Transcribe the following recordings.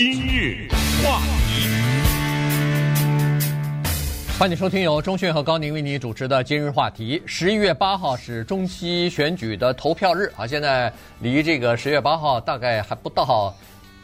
今日话题，欢迎收听由钟讯和高宁为你主持的今日话题。十一月八号是中期选举的投票日啊，现在离这个十月八号大概还不到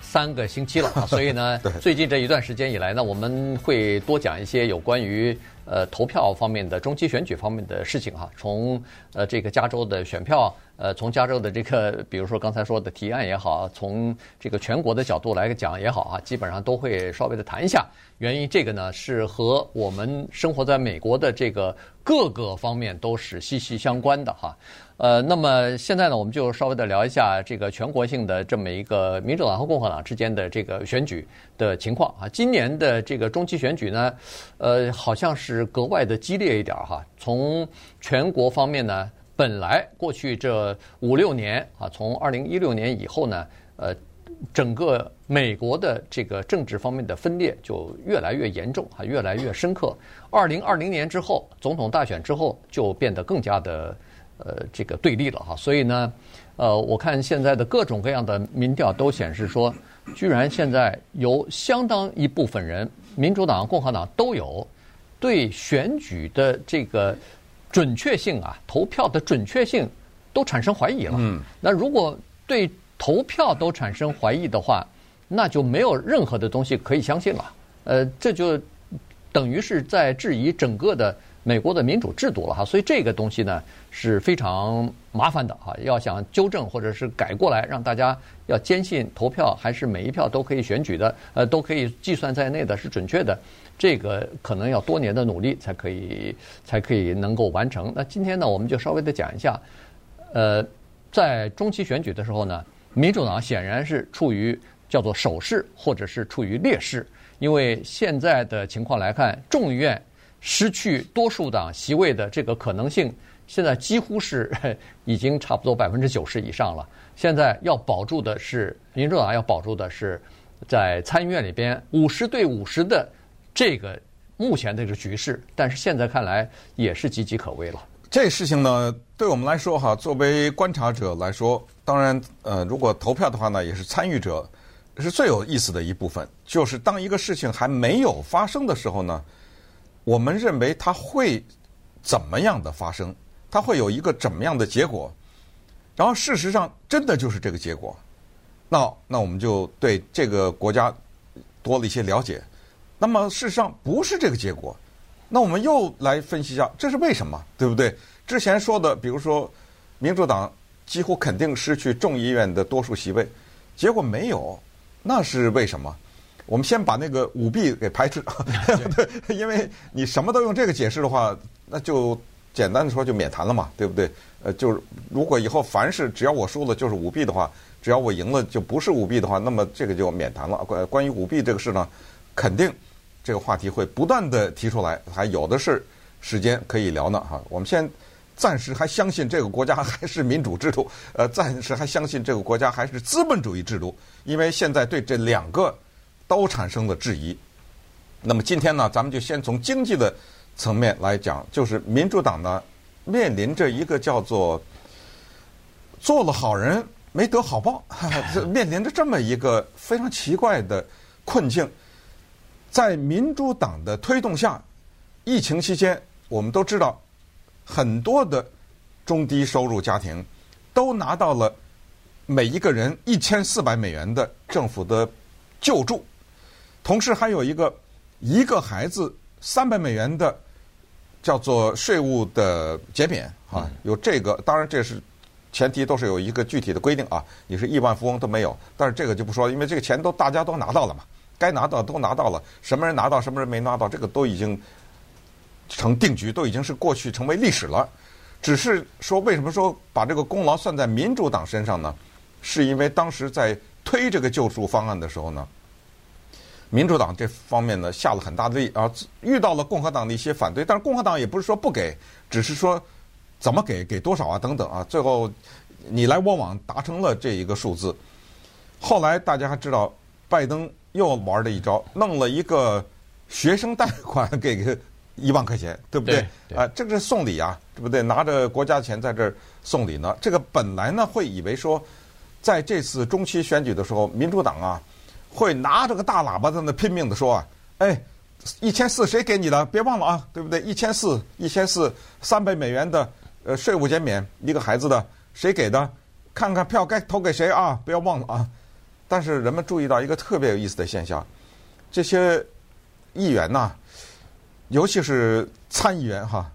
三个星期了啊，所以呢，最近这一段时间以来呢，我们会多讲一些有关于。呃，投票方面的中期选举方面的事情哈，从呃这个加州的选票，呃，从加州的这个，比如说刚才说的提案也好，从这个全国的角度来讲也好啊，基本上都会稍微的谈一下。原因这个呢，是和我们生活在美国的这个各个方面都是息息相关的哈。呃，那么现在呢，我们就稍微的聊一下这个全国性的这么一个民主党和共和党之间的这个选举的情况啊。今年的这个中期选举呢，呃，好像是格外的激烈一点哈。从全国方面呢，本来过去这五六年啊，从二零一六年以后呢，呃，整个美国的这个政治方面的分裂就越来越严重啊，越来越深刻。二零二零年之后，总统大选之后，就变得更加的。呃，这个对立了哈，所以呢，呃，我看现在的各种各样的民调都显示说，居然现在有相当一部分人，民主党、共和党都有对选举的这个准确性啊，投票的准确性都产生怀疑了。嗯，那如果对投票都产生怀疑的话，那就没有任何的东西可以相信了。呃，这就等于是在质疑整个的。美国的民主制度了哈，所以这个东西呢是非常麻烦的哈。要想纠正或者是改过来，让大家要坚信投票还是每一票都可以选举的，呃，都可以计算在内的，是准确的。这个可能要多年的努力才可以才可以能够完成。那今天呢，我们就稍微的讲一下，呃，在中期选举的时候呢，民主党显然是处于叫做守势或者是处于劣势，因为现在的情况来看，众议院。失去多数党席位的这个可能性，现在几乎是 已经差不多百分之九十以上了。现在要保住的是民主党要保住的是在参议院里边五十对五十的这个目前这个局势，但是现在看来也是岌岌可危了。这事情呢，对我们来说哈，作为观察者来说，当然呃，如果投票的话呢，也是参与者是最有意思的一部分，就是当一个事情还没有发生的时候呢。我们认为它会怎么样的发生？它会有一个怎么样的结果？然后事实上真的就是这个结果，那那我们就对这个国家多了一些了解。那么事实上不是这个结果，那我们又来分析一下这是为什么，对不对？之前说的，比如说民主党几乎肯定失去众议院的多数席位，结果没有，那是为什么？我们先把那个舞弊给排斥，对，因为你什么都用这个解释的话，那就简单的说就免谈了嘛，对不对？呃，就是如果以后凡是只要我输了就是舞弊的话，只要我赢了就不是舞弊的话，那么这个就免谈了。关关于舞弊这个事呢，肯定这个话题会不断的提出来，还有的是时间可以聊呢哈。我们先暂时还相信这个国家还是民主制度，呃，暂时还相信这个国家还是资本主义制度，因为现在对这两个。都产生了质疑。那么今天呢，咱们就先从经济的层面来讲，就是民主党呢面临着一个叫做做了好人没得好报，面临着这么一个非常奇怪的困境。在民主党的推动下，疫情期间我们都知道，很多的中低收入家庭都拿到了每一个人一千四百美元的政府的救助。同时还有一个一个孩子三百美元的叫做税务的减免啊，有这个，当然这是前提，都是有一个具体的规定啊。你是亿万富翁都没有，但是这个就不说了，因为这个钱都大家都拿到了嘛，该拿到都拿到了，什么人拿到什么人没拿到，这个都已经成定局，都已经是过去成为历史了。只是说为什么说把这个功劳算在民主党身上呢？是因为当时在推这个救助方案的时候呢。民主党这方面呢下了很大的力啊，遇到了共和党的一些反对，但是共和党也不是说不给，只是说怎么给、给多少啊等等啊，最后你来我往达成了这一个数字。后来大家还知道，拜登又玩了一招，弄了一个学生贷款给个一万块钱，对不对？对啊，这个是送礼啊，对不对？拿着国家钱在这儿送礼呢。这个本来呢会以为说，在这次中期选举的时候，民主党啊。会拿着个大喇叭在那拼命的说啊，哎，一千四谁给你的？别忘了啊，对不对？一千四，一千四，三百美元的呃税务减免，一个孩子的谁给的？看看票该投给谁啊？不要忘了啊！但是人们注意到一个特别有意思的现象，这些议员呐，尤其是参议员哈，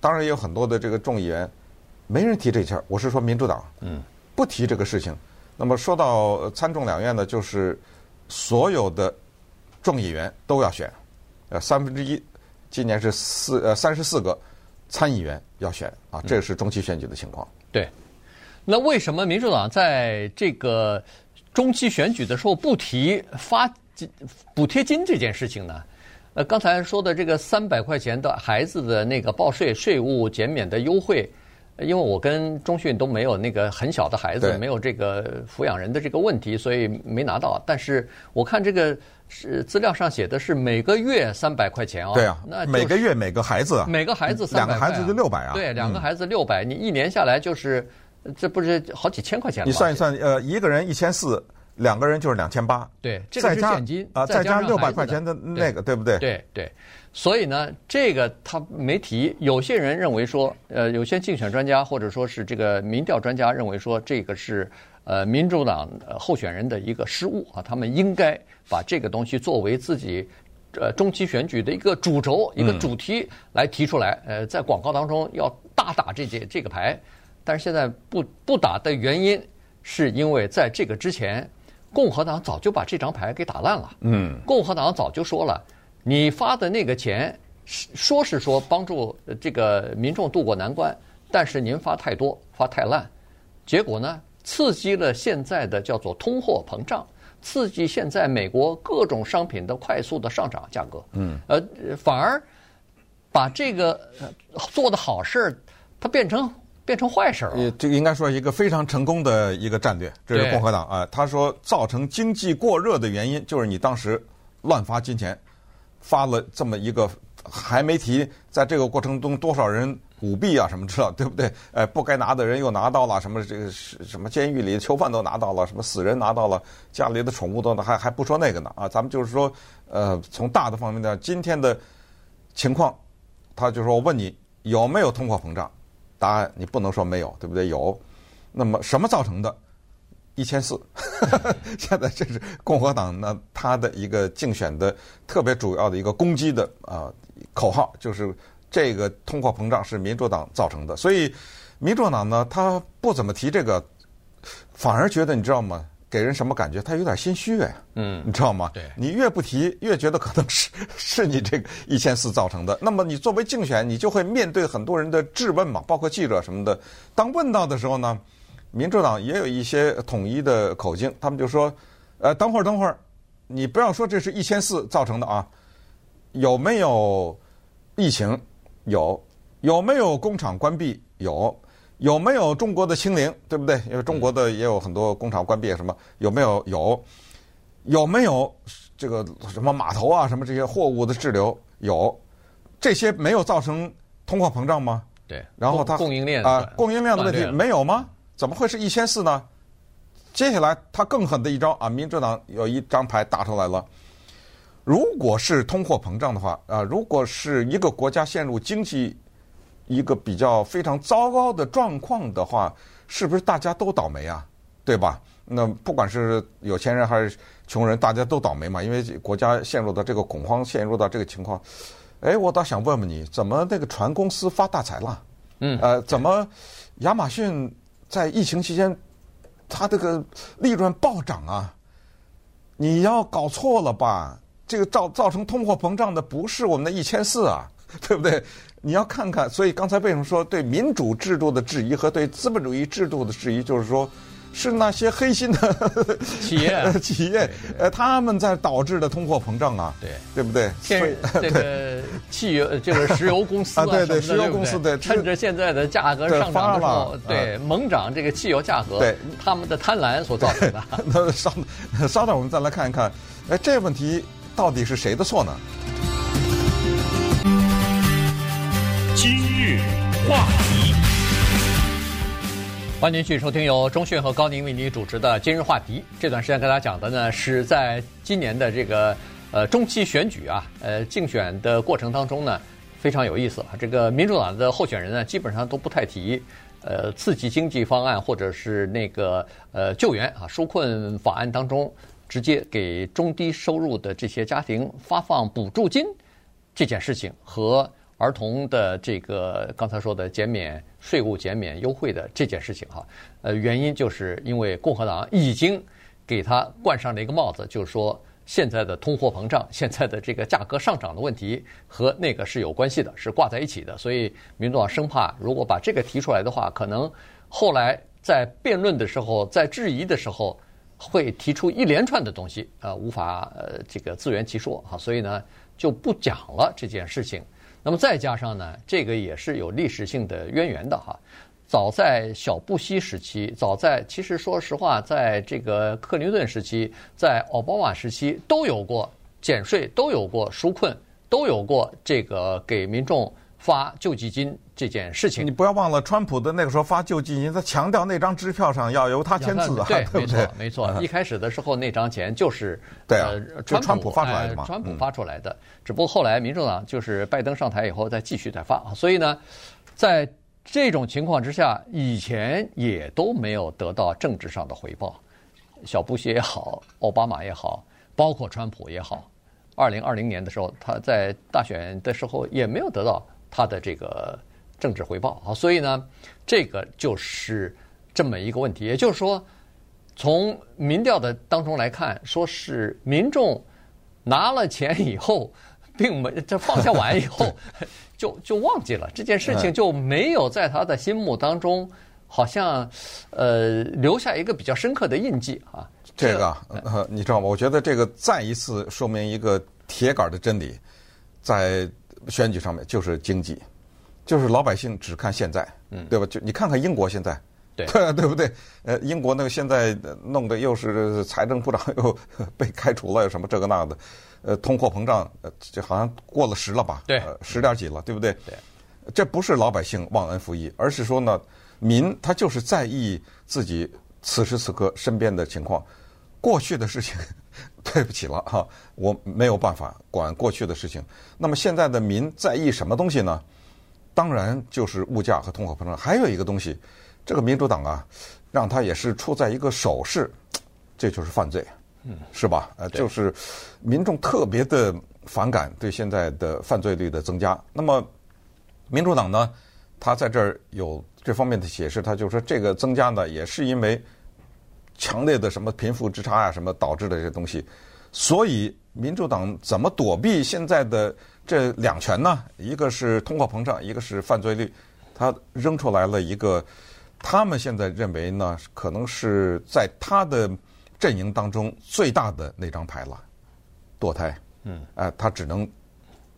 当然也有很多的这个众议员，没人提这事儿。我是说民主党，嗯，不提这个事情。那么说到参众两院呢，就是所有的众议员都要选，呃，三分之一，今年是四呃三十四个参议员要选啊，这是中期选举的情况。对。那为什么民主党在这个中期选举的时候不提发补贴金这件事情呢？呃，刚才说的这个三百块钱的孩子的那个报税税务减免的优惠，因为我跟中讯都没有那个很小的孩子，没有这个抚养人的这个问题，所以没拿到。但是我看这个是资料上写的是每个月三百块钱啊。对啊，那每个月每个孩子，每个孩子三百，两个孩子就六百啊。对，两个孩子六百，你一年下来就是。这不是好几千块钱吗？你算一算，呃，一个人一千四，两个人就是两千八。对，这个是现金啊，再加六百块钱的那个，对，对不对？对对。所以呢，这个他没提。有些人认为说，呃，有些竞选专家或者说是这个民调专家认为说，这个是呃民主党候选人的一个失误啊，他们应该把这个东西作为自己呃中期选举的一个主轴、一个主题来提出来。呃，在广告当中要大打这这这个牌。但是现在不不打的原因，是因为在这个之前，共和党早就把这张牌给打烂了。嗯，共和党早就说了，你发的那个钱，说是说帮助这个民众渡过难关，但是您发太多，发太烂，结果呢，刺激了现在的叫做通货膨胀，刺激现在美国各种商品的快速的上涨价格。嗯，呃，反而把这个做的好事儿，它变成。变成坏事了。这个应该说一个非常成功的一个战略，这是共和党啊。他说，造成经济过热的原因就是你当时乱发金钱，发了这么一个，还没提在这个过程中多少人舞弊啊什么知道 对不对？哎，不该拿的人又拿到了，什么这个什么监狱里的囚犯都拿到了，什么死人拿到了，家里的宠物都还还不说那个呢啊。咱们就是说，呃，从大的方面呢，今天的情况，他就说我问你有没有通货膨胀？答案你不能说没有，对不对？有，那么什么造成的？一千四，现在这是共和党呢，他的一个竞选的特别主要的一个攻击的啊、口号，就是这个通货膨胀是民主党造成的。所以民主党呢，他不怎么提这个，反而觉得你知道吗？给人什么感觉？他有点心虚哎，嗯，你知道吗？对，你越不提，越觉得可能是 是你这个一千四造成的。那么你作为竞选，你就会面对很多人的质问嘛，包括记者什么的。当问到的时候呢，民主党也有一些统一的口径，他们就说：“呃，等会儿，等会儿，你不要说这是一千四造成的啊，有没有疫情？有，有没有工厂关闭？有。”有没有中国的清零，对不对？因为中国的也有很多工厂关闭，什么有没有？有，有没有这个什么码头啊，什么这些货物的滞留？有，这些没有造成通货膨胀吗？对。然后它供应链啊，供应链的问题没有吗？怎么会是一千四呢？接下来他更狠的一招啊，民主党有一张牌打出来了。如果是通货膨胀的话啊，如果是一个国家陷入经济。一个比较非常糟糕的状况的话，是不是大家都倒霉啊？对吧？那不管是有钱人还是穷人，大家都倒霉嘛。因为国家陷入到这个恐慌，陷入到这个情况。哎，我倒想问问你，怎么那个船公司发大财了？嗯，呃，怎么亚马逊在疫情期间，它这个利润暴涨啊？你要搞错了吧？这个造造成通货膨胀的不是我们的一千四啊，对不对？你要看看，所以刚才为什么说对民主制度的质疑和对资本主义制度的质疑，就是说，是那些黑心的 企业 企业，呃，他们在导致的通货膨胀啊，对对不对？现这个汽油就是石油公司啊，对对，石油公司对，趁着现在的价格上涨的时候，对猛涨这个汽油价格，对他们的贪婪所造成的。那稍稍等，我们再来看一看，哎，这个问题到底是谁的错呢？话题，欢迎继续收听由中讯和高宁为您主持的今日话题。这段时间跟大家讲的呢，是在今年的这个呃中期选举啊，呃竞选的过程当中呢，非常有意思啊。这个民主党的候选人呢，基本上都不太提呃刺激经济方案或者是那个呃救援啊纾困法案当中，直接给中低收入的这些家庭发放补助金这件事情和。儿童的这个刚才说的减免税务、减免优惠的这件事情哈，呃，原因就是因为共和党已经给他冠上了一个帽子，就是说现在的通货膨胀、现在的这个价格上涨的问题和那个是有关系的，是挂在一起的。所以民主党生怕如果把这个提出来的话，可能后来在辩论的时候、在质疑的时候会提出一连串的东西，呃，无法呃这个自圆其说哈，所以呢就不讲了这件事情。那么再加上呢，这个也是有历史性的渊源的哈。早在小布希时期，早在其实说实话，在这个克林顿时期，在奥巴马时期都有过减税，都有过纾困，都有过这个给民众发救济金这件事情。你不要忘了，川普的那个时候发救济金，他强调那张支票上要由他签字啊，对，对不对？没错，没错。一开始的时候，那张钱就是对啊，就川普发出来的嘛，川普发出来的。只不过后来民主党就是拜登上台以后再继续再发，所以呢，在这种情况之下，以前也都没有得到政治上的回报。小布希也好，奥巴马也好，包括川普也好，二零二零年的时候，他在大选的时候也没有得到。他的这个政治回报啊，所以呢，这个就是这么一个问题。也就是说，从民调的当中来看，说是民众拿了钱以后，并没这放下碗以后，就 就忘记了这件事情，就没有在他的心目当中，好像呃留下一个比较深刻的印记啊。这个，呃，你知道吗？我觉得这个再一次说明一个铁杆的真理，在。选举上面就是经济，就是老百姓只看现在，嗯，对吧？就你看看英国现在，对，对不对？呃，英国那个现在弄得又是财政部长又被开除了，又什么这个那的，呃，通货膨胀，呃，就好像过了十了吧？对，十点几了，对不对？对，这不是老百姓忘恩负义，而是说呢，民他就是在意自己此时此刻身边的情况，过去的事情。对不起了哈，我没有办法管过去的事情。那么现在的民在意什么东西呢？当然就是物价和通货膨胀。还有一个东西，这个民主党啊，让他也是处在一个守势，这就是犯罪，嗯，是吧？呃，就是民众特别的反感对现在的犯罪率的增加。那么民主党呢，他在这儿有这方面的解释，他就说这个增加呢，也是因为。强烈的什么贫富之差啊，什么导致的这些东西，所以民主党怎么躲避现在的这两权呢？一个是通货膨胀，一个是犯罪率，他扔出来了一个，他们现在认为呢，可能是在他的阵营当中最大的那张牌了，堕胎。嗯，哎，他只能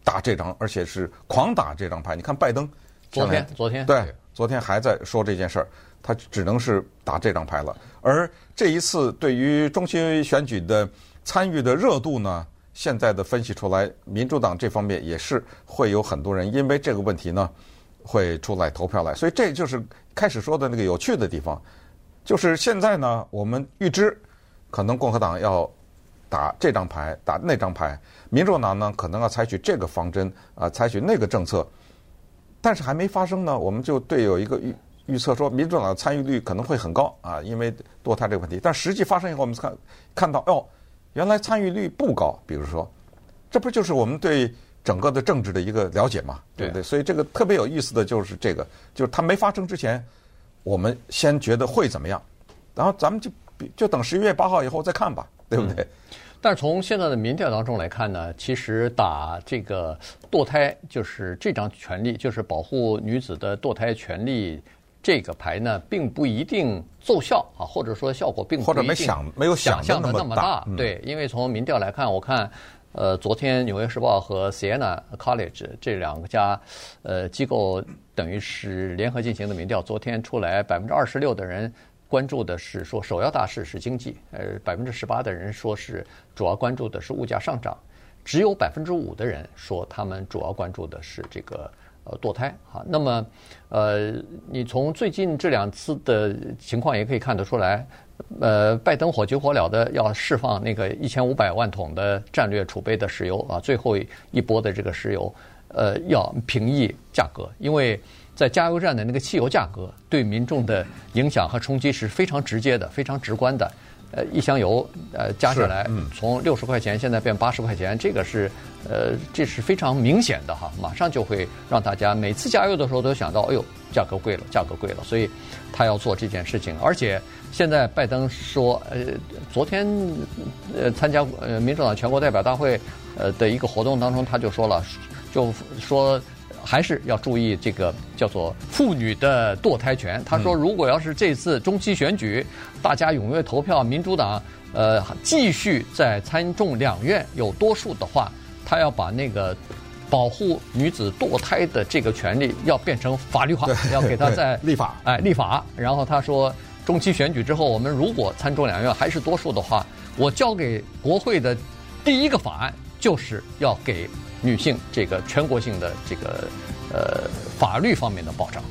打这张，而且是狂打这张牌。你看拜登，昨天，昨天，对，昨天还在说这件事儿。他只能是打这张牌了，而这一次对于中期选举的参与的热度呢，现在的分析出来，民主党这方面也是会有很多人因为这个问题呢，会出来投票来，所以这就是开始说的那个有趣的地方，就是现在呢，我们预知可能共和党要打这张牌，打那张牌，民主党呢可能要采取这个方针啊，采取那个政策，但是还没发生呢，我们就对有一个预。预测说，民主党的参与率可能会很高啊，因为堕胎这个问题。但实际发生以后，我们看看到哦，原来参与率不高。比如说，这不就是我们对整个的政治的一个了解嘛？对不对？所以这个特别有意思的就是这个，就是它没发生之前，我们先觉得会怎么样，然后咱们就就等十一月八号以后再看吧，对不对？嗯，但是从现在的民调当中来看呢，其实打这个堕胎就是这张权利，就是保护女子的堕胎权利。这个牌呢，并不一定奏效啊，或者说效果并不一定，或者没想没有想象的那么大。对，因为从民调来看，我看，呃，昨天《纽约时报》和 Siena College 这两家呃机构等于是联合进行的民调，昨天出来百分之二十六的人关注的是说首要大事是经济，呃，百分之十八的人说是主要关注的是物价上涨，只有百分之五的人说他们主要关注的是这个。呃堕胎啊。那么，呃，你从最近这两次的情况也可以看得出来，呃，拜登火急火燎的要释放那个一千五百万桶的战略储备的石油啊，最后一波的这个石油，呃，要平抑价格，因为在加油站的那个汽油价格对民众的影响和冲击是非常直接的、非常直观的。呃，一箱油呃加起来，从六十块钱现在变八十块钱，这个是呃这是非常明显的哈，马上就会让大家每次加油的时候都想到，哎呦，价格贵了，价格贵了，所以他要做这件事情。而且现在拜登说，呃，昨天呃参加呃民主党全国代表大会呃的一个活动当中，他就说了，就说。还是要注意这个叫做妇女的堕胎权。他说，如果要是这次中期选举，大家踊跃投票，民主党呃继续在参众两院有多数的话，他要把那个保护女子堕胎的这个权利要变成法律化，要给他在立法哎立法。然后他说，中期选举之后，我们如果参众两院还是多数的话，我交给国会的第一个法案就是要给。女性这个全国性的这个呃法律方面的保障。